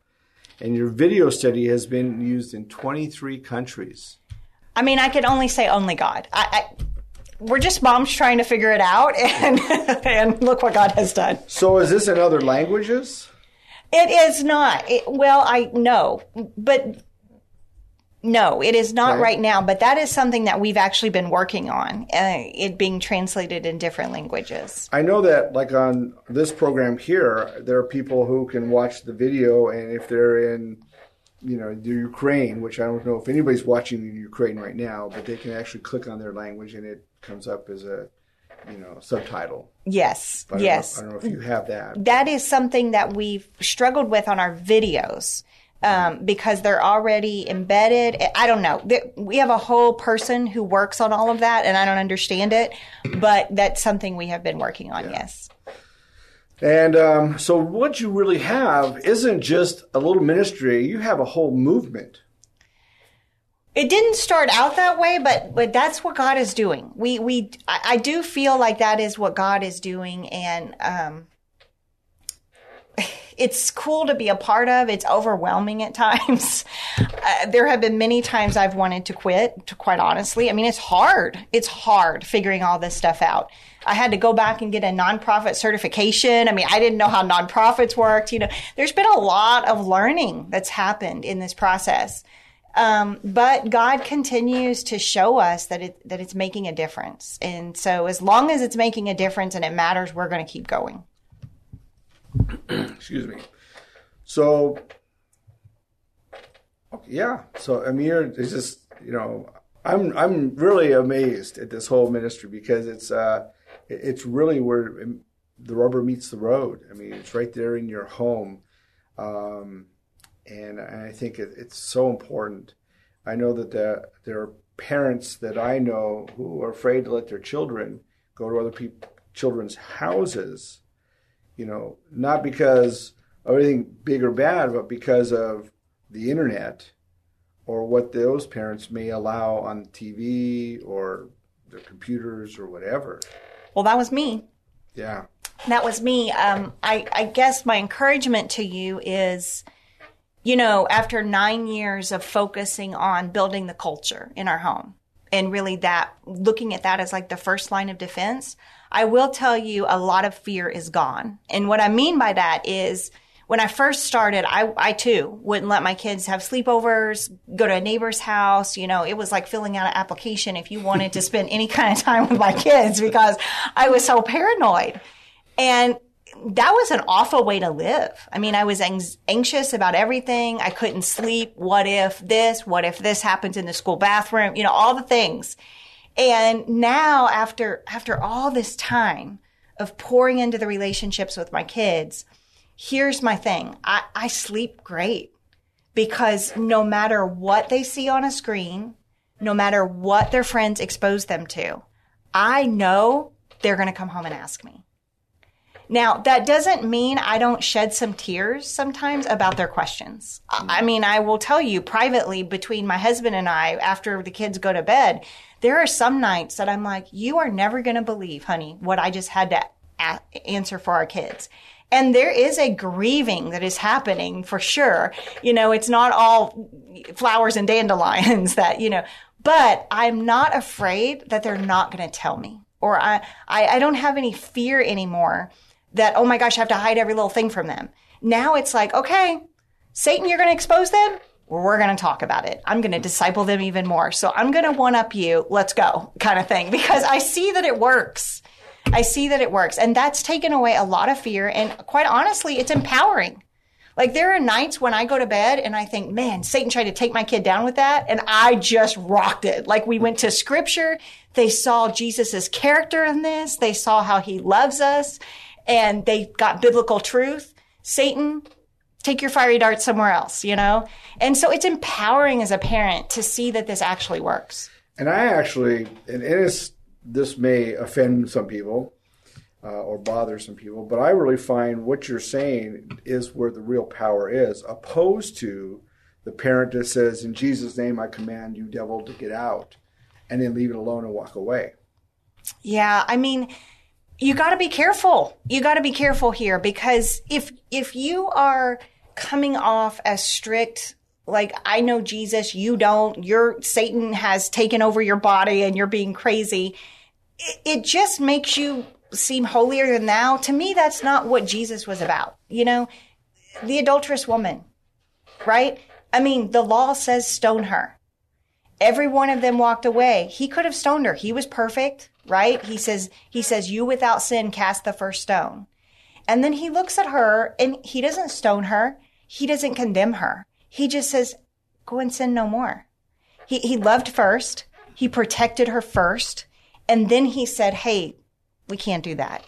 And your video study has been used in 23 countries. I mean, I could only say only God. I, I we're just moms trying to figure it out and, and look what God has done. So is this in other languages? It is not. It, well, I know, but no, it is not Okay. right now. But that is something that we've actually been working on. Uh, it being translated in different languages. I know that, like on this program here, there are people who can watch the video, and if they're in, you know, the Ukraine, which I don't know if anybody's watching in Ukraine right now, but they can actually click on their language, and it comes up as a, you know, subtitle. Yes, I yes. Know, I don't know if you have that. that is something that we've struggled with on our videos Um, because they're already embedded. I don't know. We have a whole person who works on all of that, and I don't understand it, but that's something we have been working on. Yeah. Yes. And um, so, what you really have isn't just a little ministry; you have a whole movement. It didn't start out that way, but but that's what God is doing. We we I, I do feel like that is what God is doing, and um, it's cool to be a part of. It's overwhelming at times. Uh, there have been many times I've wanted to quit. To quite honestly, I mean, it's hard. It's hard figuring all this stuff out. I had to go back and get a nonprofit certification. I mean, I didn't know how nonprofits worked. You know, there's been a lot of learning that's happened in this process. Um, but God continues to show us that it that it's making a difference. And so as long as it's making a difference and it matters, we're going to keep going. Excuse me. So yeah. So Amir is just, you know, I'm I'm really amazed at this whole ministry because it's uh it's really where the rubber meets the road. I mean, it's right there in your home, um, and I think it, it's so important. I know that the, there are parents that I know who are afraid to let their children go to other people, children's houses. You know, not because of anything big or bad, but because of the internet or what those parents may allow on TV or their computers or whatever. Well, that was me. Yeah. That was me. Um, I, I guess my encouragement to you is, you know, after nine years of focusing on building the culture in our home and really that, looking at that as like the first line of defense, I will tell you a lot of fear is gone. And what I mean by that is, when I first started, I, I too wouldn't let my kids have sleepovers, go to a neighbor's house. You know, it was like filling out an application if you wanted to spend any kind of time with my kids because I was so paranoid. And that was an awful way to live. I mean, I was anxious about everything. I couldn't sleep. What if this? What if this happens in the school bathroom? You know, all the things. And now after, after all this time of pouring into the relationships with my kids, here's my thing. I, I sleep great because no matter what they see on a screen, no matter what their friends expose them to, I know they're going to come home and ask me. Now, that doesn't mean I don't shed some tears sometimes about their questions. I mean, I will tell you privately between my husband and I, after the kids go to bed, there are some nights that I'm like, you are never going to believe, honey, what I just had to a- answer for our kids. And there is a grieving that is happening for sure. You know, it's not all flowers and dandelions that, you know, but I'm not afraid that they're not going to tell me or I, I, I don't have any fear anymore that, oh my gosh, I have to hide every little thing from them. Now it's like, okay, Satan, you're going to expose them. We're going to talk about it. I'm going to disciple them even more. So I'm going to one up you. Let's go kind of thing because I see that it works. I see that it works. And that's taken away a lot of fear. And quite honestly, it's empowering. Like there are nights when I go to bed and I think, man, Satan tried to take my kid down with that. And I just rocked it. Like we went to scripture. They saw Jesus's character in this. They saw how he loves us and they got biblical truth. Satan, take your fiery darts somewhere else, you know? And so it's empowering as a parent to see that this actually works. And I actually, and it is this may offend some people uh, or bother some people, but I really find what you're saying is where the real power is, opposed to the parent that says, In Jesus' name, I command you, devil, to get out, and then leave it alone and walk away. Yeah, I mean, you got to be careful. You got to be careful here because if if you are coming off as strict like I know Jesus, you don't. Your Satan has taken over your body and you're being crazy it, it just makes you seem holier than thou. To me, that's not what Jesus was about. You know, the adulterous woman, right? I mean, the law says stone her. Every one of them walked away. He could have stoned her. He was perfect, right? He says, he says, you without sin cast the first stone. And then he looks at her and he doesn't stone her. He doesn't condemn her. He just says, go and sin no more. He, he loved first. He protected her first. And then he said, Hey, we can't do that.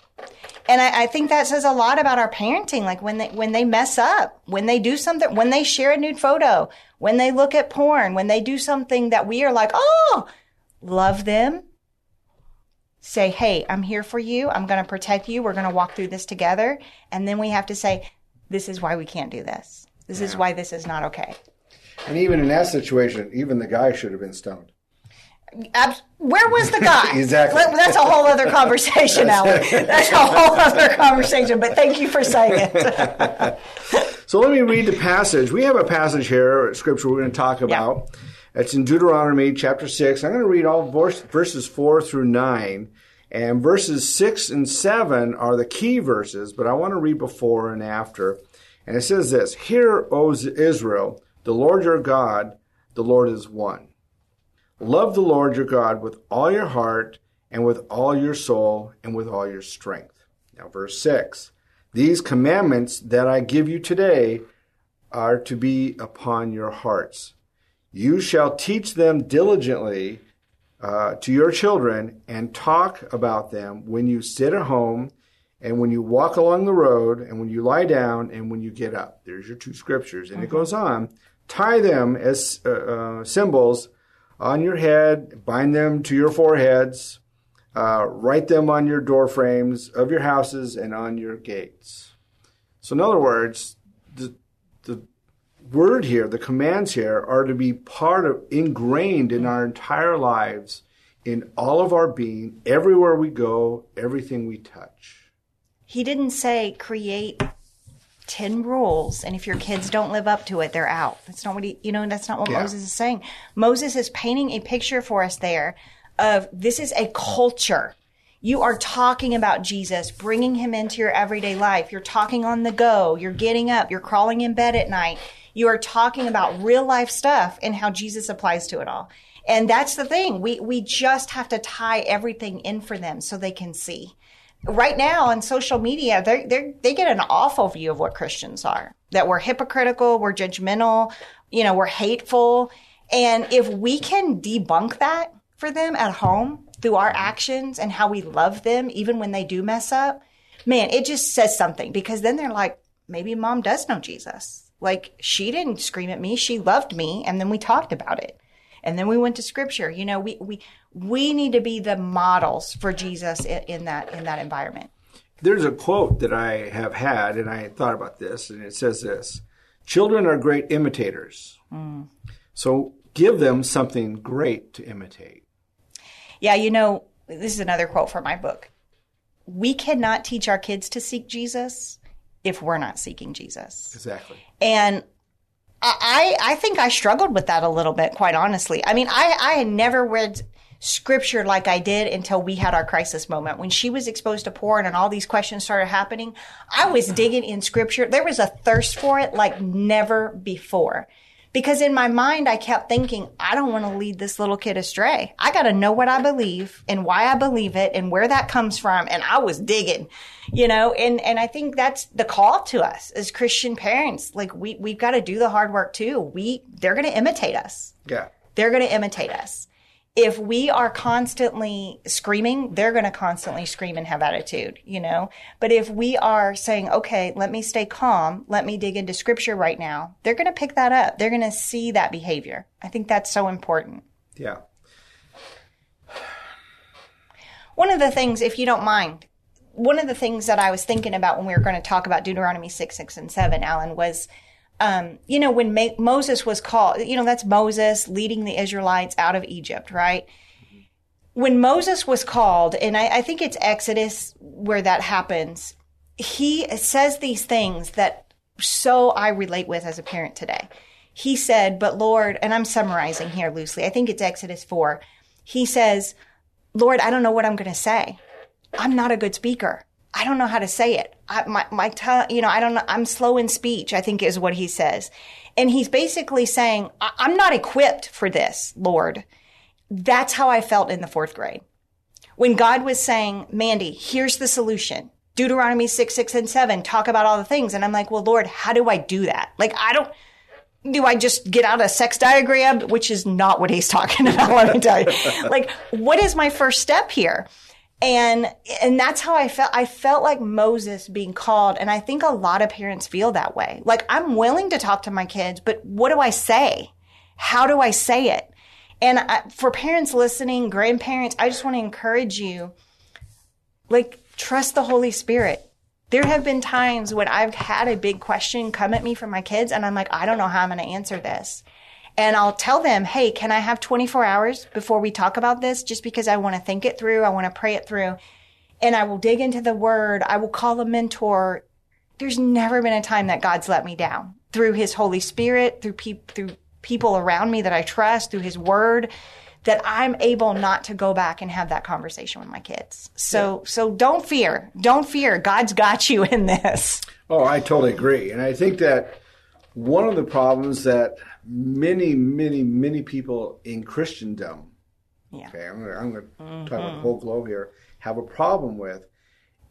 And I, I, think that says a lot about our parenting. Like when they, when they mess up, when they do something, when they share a nude photo, when they look at porn, when they do something that we are like, oh, love them. Say, hey, I'm here for you. I'm going to protect you. We're going to walk through this together. And then we have to say, this is why we can't do this. This yeah. is why this is not okay. And even in that situation, even the guy should have been stoned. Where was the guy? exactly. That's a whole other conversation, Alan. That's a whole other conversation. But thank you for saying it. so let me read the passage. We have a passage here, scripture we're going to talk about. Yeah. It's in Deuteronomy chapter six. I'm going to read all verses four through nine, and verses six and seven are the key verses. But I want to read before and after. And it says this: "Hear, O Israel, the Lord your God, the Lord is one." Love the Lord your God with all your heart and with all your soul and with all your strength. Now, verse 6 These commandments that I give you today are to be upon your hearts. You shall teach them diligently uh, to your children and talk about them when you sit at home and when you walk along the road and when you lie down and when you get up. There's your two scriptures. And mm-hmm. it goes on. Tie them as uh, uh, symbols on your head, bind them to your foreheads, uh, write them on your door frames of your houses and on your gates. So, in other words, the, the word here, the commands here, are to be part of, ingrained in our entire lives, in all of our being, everywhere we go, everything we touch. He didn't say create 10 rules and if your kids don't live up to it they're out. That's not what he you know that's not what yeah. moses is saying. Moses is painting a picture for us there of this is a culture. You are talking about jesus bringing him into your everyday life. You're talking on the go. You're getting up. You're crawling in bed at night you are talking about real life stuff and how jesus applies to it all and that's the thing we we just have to tie everything in for them so they can see right now on social media, they they they get an awful view of what Christians are. That we're hypocritical, we're judgmental, you know, we're hateful. And if we can debunk that for them at home through our actions and how we love them, even when they do mess up, man, it just says something because then they're like, maybe mom does know Jesus. Like she didn't scream at me. She loved me. And then we talked about it. And then we went to scripture. You know, we, we, we need to be the models for Jesus in, in that, in that environment. There's a quote that I have had, and I thought about this, and it says this Children are great imitators. Mm. So give them something great to imitate. Yeah, you know, this is another quote from my book. We cannot teach our kids to seek Jesus if we're not seeking Jesus. Exactly. And I, I think I struggled with that a little bit, quite honestly. I mean, I, I had never read scripture like I did until we had our crisis moment. When she was exposed to porn and all these questions started happening, I was digging in scripture. There was a thirst for it like never before. Because in my mind, I kept thinking, I don't want to lead this little kid astray. I got to know what I believe and why I believe it and where that comes from. And I was digging, you know, and, and I think that's the call to us as Christian parents. Like we, we've got to do the hard work too. We, they're going to imitate us. Yeah. They're going to imitate us if we are constantly screaming, they're going to constantly scream and have attitude, you know? But if we are saying, okay, let me stay calm, let me dig into scripture right now, they're going to pick that up. They're going to see that behavior. I think that's so important. Yeah. One of the things, if you don't mind, one of the things that I was thinking about when we were going to talk about Deuteronomy 6, 6, and 7, Alan, was um, you know, when Ma- Moses was called, you know, that's Moses leading the Israelites out of Egypt, right? When Moses was called, and I, I think it's Exodus where that happens, he says these things that so I relate with as a parent today. He said, but Lord, and I'm summarizing here loosely, I think it's Exodus 4. He says, Lord, I don't know what I'm going to say. I'm not a good speaker. I don't know how to say it. I, my, my tongue, you know, I don't. I'm slow in speech, I think is what he says. And he's basically saying, I'm not equipped for this, Lord. That's how I felt in the fourth grade. When God was saying, Mandy, here's the solution. Deuteronomy 6, 6, and 7 talk about all the things. And I'm like, well, Lord, how do I do that? Like, I don't, do I just get out a sex diagram? Which is not what he's talking about, let me tell you. like, what is my first step here? And, and that's how I felt. I felt like Moses being called. And I think a lot of parents feel that way. Like I'm willing to talk to my kids, but what do I say? How do I say it? And I, for parents listening, grandparents, I just want to encourage you, like, trust the Holy Spirit. There have been times when I've had a big question come at me from my kids and I'm like, I don't know how I'm going to answer this. And I'll tell them, Hey, can I have 24 hours before we talk about this? Just because I want to think it through. I want to pray it through and I will dig into the word. I will call a mentor. There's never been a time that God's let me down through his Holy Spirit, through people, through people around me that I trust, through his word that I'm able not to go back and have that conversation with my kids. So yeah. so don't fear. Don't fear. God's got you in this. Oh, I totally agree. And I think that one of the problems that many, many, many people in Christendom, yeah. okay, I'm going to mm-hmm. talk about the whole globe here, have a problem with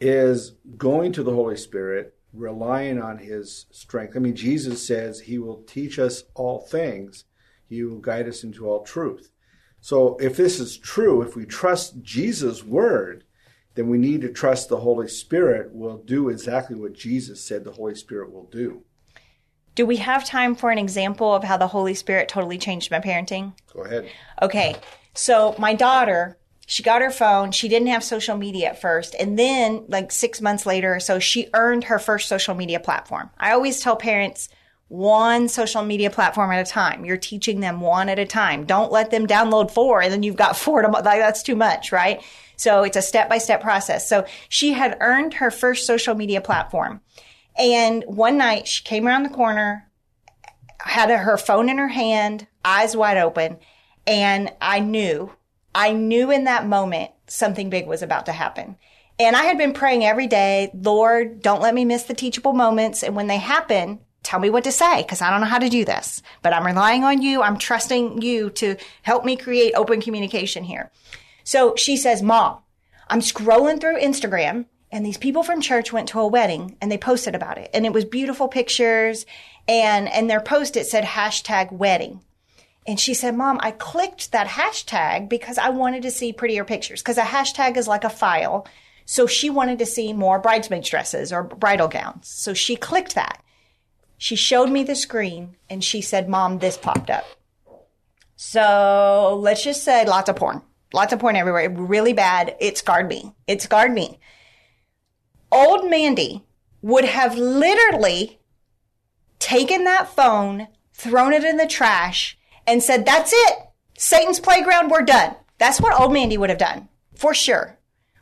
is going to the Holy Spirit, relying on his strength. I mean, Jesus says he will teach us all things, he will guide us into all truth. So if this is true, if we trust Jesus' word, then we need to trust the Holy Spirit will do exactly what Jesus said the Holy Spirit will do. Do we have time for an example of how the Holy Spirit totally changed my parenting? Go ahead. Okay. So my daughter, she got her phone. She didn't have social media at first. And then like six months later or so, she earned her first social media platform. I always tell parents, one social media platform at a time. You're teaching them one at a time. Don't let them download four and then you've got four to, like, that's too much, right? So it's a step by step process. So she had earned her first social media platform. And one night she came around the corner, had her phone in her hand, eyes wide open. And I knew, I knew in that moment something big was about to happen. And I had been praying every day, Lord, don't let me miss the teachable moments. And when they happen, tell me what to say because I don't know how to do this, but I'm relying on you. I'm trusting you to help me create open communication here. So she says, mom, I'm scrolling through Instagram and these people from church went to a wedding and they posted about it and it was beautiful pictures and, and their post, it said hashtag wedding. And she said, mom, I clicked that hashtag because I wanted to see prettier pictures because a hashtag is like a file. So she wanted to see more bridesmaids dresses or bridal gowns. So she clicked that. She showed me the screen and she said, Mom, this popped up. So let's just say lots of porn, lots of porn everywhere. Really bad. It scarred me. It scarred me. Old Mandy would have literally taken that phone, thrown it in the trash, and said, That's it. Satan's playground. We're done. That's what old Mandy would have done for sure.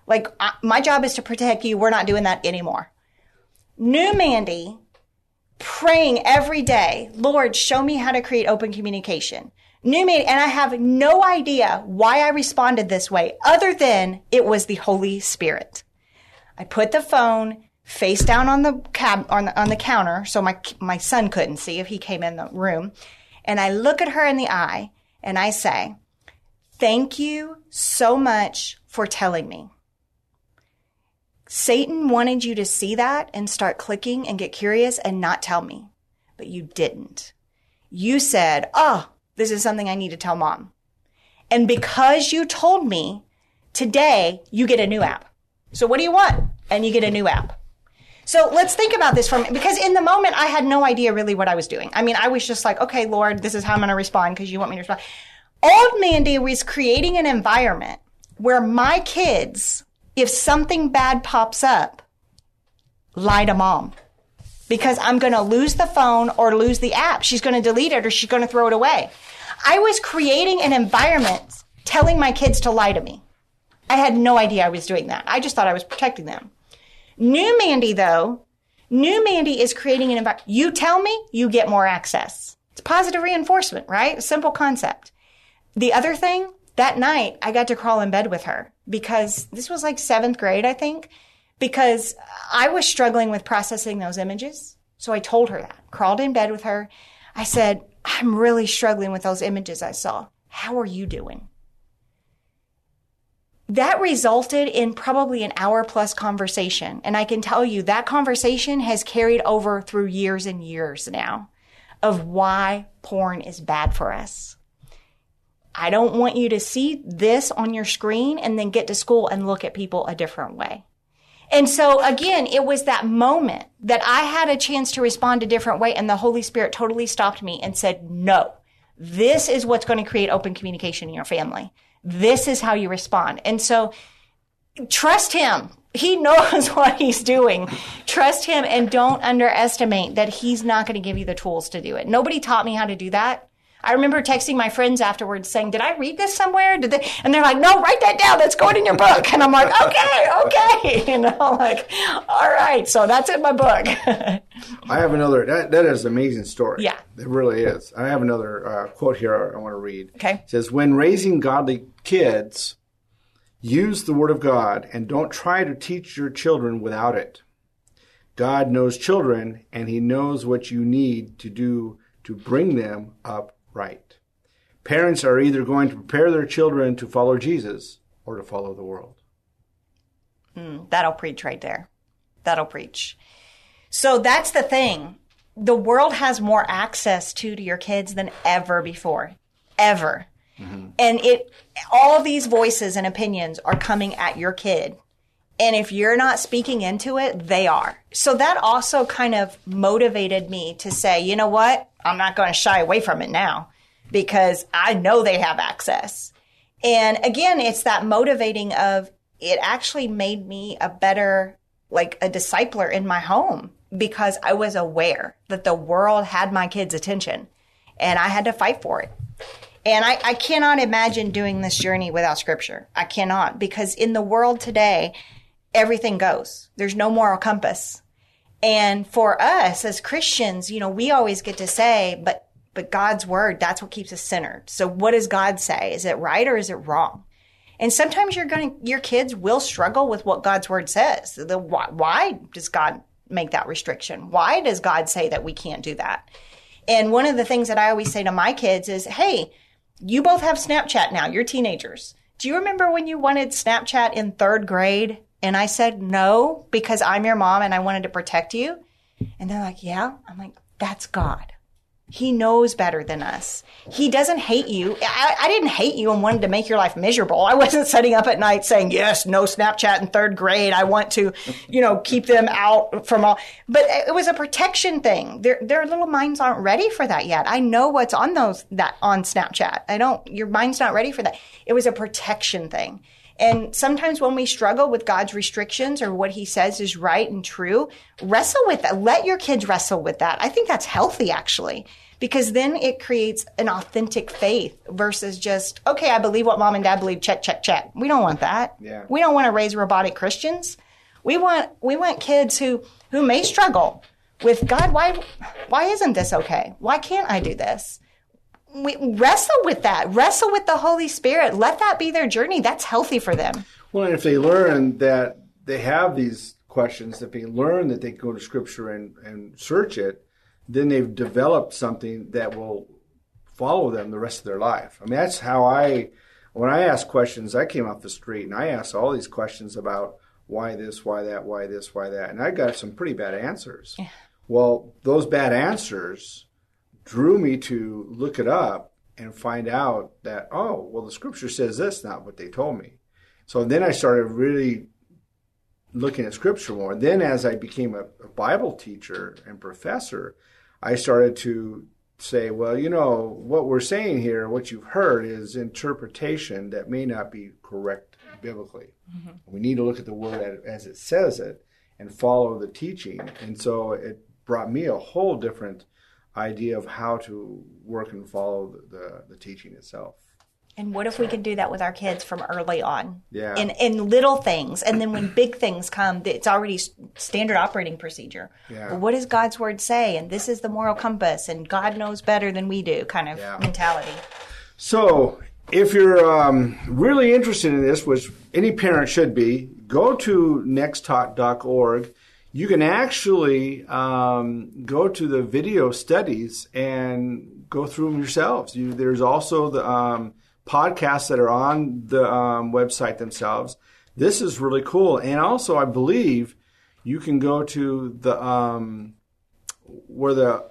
Like, my job is to protect you. We're not doing that anymore. New Mandy praying every day, Lord, show me how to create open communication. New me, and I have no idea why I responded this way other than it was the Holy Spirit. I put the phone face down on the cab on the, on the counter so my my son couldn't see if he came in the room and I look at her in the eye and I say, "Thank you so much for telling me. Satan wanted you to see that and start clicking and get curious and not tell me, but you didn't. You said, Oh, this is something I need to tell mom. And because you told me today, you get a new app. So what do you want? And you get a new app. So let's think about this from because in the moment I had no idea really what I was doing. I mean, I was just like, okay, Lord, this is how I'm going to respond because you want me to respond. Old Mandy was creating an environment where my kids if something bad pops up, lie to mom because I'm going to lose the phone or lose the app. She's going to delete it or she's going to throw it away. I was creating an environment telling my kids to lie to me. I had no idea I was doing that. I just thought I was protecting them. New Mandy, though, new Mandy is creating an environment. You tell me, you get more access. It's positive reinforcement, right? Simple concept. The other thing, that night I got to crawl in bed with her because this was like seventh grade, I think, because I was struggling with processing those images. So I told her that, crawled in bed with her. I said, I'm really struggling with those images I saw. How are you doing? That resulted in probably an hour plus conversation. And I can tell you that conversation has carried over through years and years now of why porn is bad for us I don't want you to see this on your screen and then get to school and look at people a different way. And so again, it was that moment that I had a chance to respond a different way and the Holy Spirit totally stopped me and said, no, this is what's going to create open communication in your family. This is how you respond. And so trust him. He knows what he's doing. Trust him and don't underestimate that he's not going to give you the tools to do it. Nobody taught me how to do that. I remember texting my friends afterwards saying, "Did I read this somewhere?" Did they? And they're like, "No, write that down. That's going in your book." And I'm like, "Okay, okay." You know, like, all right. So that's in my book. I have another. That, that is an amazing story. Yeah. it really is. I have another uh, quote here I want to read. Okay. It says, "When raising godly kids, use the Word of God and don't try to teach your children without it. God knows children, and He knows what you need to do to bring them up right. Parents are either going to prepare their children to follow Jesus or to follow the world." Hmm, that'll preach right there. That'll preach. So that's the thing. The world has more access to to your kids than ever before. Ever. Mm-hmm. And it all these voices and opinions are coming at your kid. And if you're not speaking into it, they are. So that also kind of motivated me to say, you know what? I'm not going to shy away from it now because I know they have access. And again, it's that motivating of it actually made me a better, like a discipler in my home because I was aware that the world had my kids' attention and I had to fight for it. And I, I cannot imagine doing this journey without scripture. I cannot because in the world today, everything goes. There's no moral compass. And for us as Christians, you know, we always get to say, but, but God's word, that's what keeps us centered. So what does God say? Is it right or is it wrong? And sometimes you're going to, your kids will struggle with what God's word says. The, why, why does God make that restriction? Why does God say that we can't do that? And one of the things that I always say to my kids is, Hey, you both have Snapchat now. You're teenagers. Do you remember when you wanted Snapchat in third grade? And I said no because I'm your mom and I wanted to protect you. And they're like, yeah. I'm like, that's God. He knows better than us. He doesn't hate you. I, I didn't hate you and wanted to make your life miserable. I wasn't sitting up at night saying, yes, no Snapchat in third grade. I want to, you know, keep them out from all, but it was a protection thing. Their, their little minds aren't ready for that yet. I know what's on those, that on Snapchat. I don't, your mind's not ready for that. It was a protection thing. And sometimes when we struggle with God's restrictions or what he says is right and true, wrestle with that. Let your kids wrestle with that. I think that's healthy actually, because then it creates an authentic faith versus just, okay, I believe what mom and dad believe. Check, check, check. We don't want that. Yeah. We don't want to raise robotic Christians. We want, we want kids who, who may struggle with God. Why, why isn't this okay? Why can't I do this? We wrestle with that. Wrestle with the Holy Spirit. Let that be their journey. That's healthy for them. Well, and if they learn that they have these questions, if they learn that they go to Scripture and, and search it, then they've developed something that will follow them the rest of their life. I mean, that's how I, when I ask questions, I came off the street and I asked all these questions about why this, why that, why this, why that, and I got some pretty bad answers. Yeah. Well, those bad answers drew me to look it up and find out that, oh, well, the scripture says this, not what they told me. So then I started really looking at scripture more. Then, as I became a, a Bible teacher and professor, I started to say, well, you know, what we're saying here, what you've heard is interpretation that may not be correct biblically. Mm-hmm. We need to look at the word as it says it and follow the teaching. And so it brought me a whole different idea of how to work and follow the, the, the teaching itself. And what if we could do that with our kids from early on? Yeah. In, in little things. And then when big things come, it's already standard operating procedure. Yeah. Well, what does God's word say? And this is the moral compass, and God knows better than we do kind of Yeah. mentality. So, if you're um, really interested in this, which any parent should be, go to nexttalk.org. You can actually um, go to the video studies and go through them yourselves. You, there's also the um, podcasts that are on the um, website themselves. This is really cool. And also, I believe you can go to the um, where the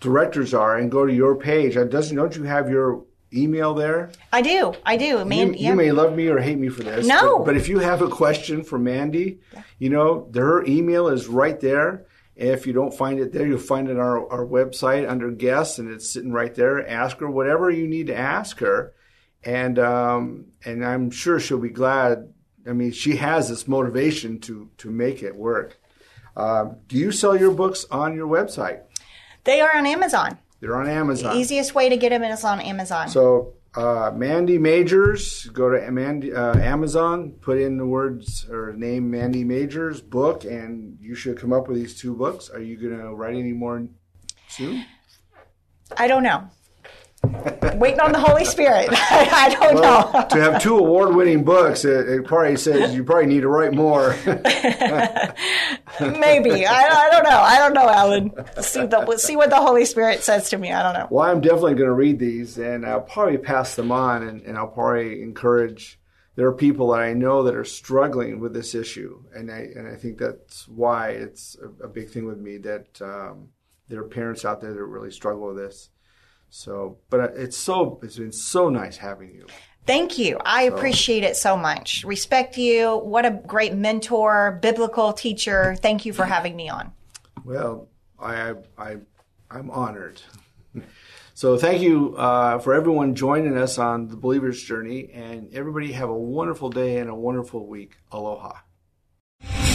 directors are and go to your page. Doesn't don't you have your email there. I do. I do. You, Man, you may love me or hate me for this. No. But, but if you have a question for Mandy, you know, her email is right there. If you don't find it there, you'll find it on our, our website under guests, and it's sitting right there. Ask her whatever you need to ask her, and um, and I'm sure she'll be glad. I mean, she has this motivation to to make it work. Um, do you sell your books on your website? They are on Amazon. They're on Amazon. Easiest way to get them is on Amazon. So uh, Mandy Majors, go to Mandy, uh, Amazon, put in the words or name Mandy Majors book, and you should come up with these two books. Are you going to write any more soon? I don't know. Waiting on the Holy Spirit. I don't know. to have two award-winning books, it, it probably says you probably need to write more. Maybe. I, I don't know. I don't know, Alan. See, the, we'll see what the Holy Spirit says to me. I don't know. well, I'm definitely going to read these, and I'll probably pass them on, and, and I'll probably encourage. There are people that I know that are struggling with this issue, and I and I think that's why it's a, a big thing with me that um, there are parents out there that really struggle with this. So, but it's so it's been so nice having you. Thank you. I appreciate it so much. Respect you. What a great mentor, biblical teacher. Thank you for having me on. Well, I I I'm honored. So thank you uh, for everyone joining us on the Believer's Journey, and everybody have a wonderful day and a wonderful week. Aloha.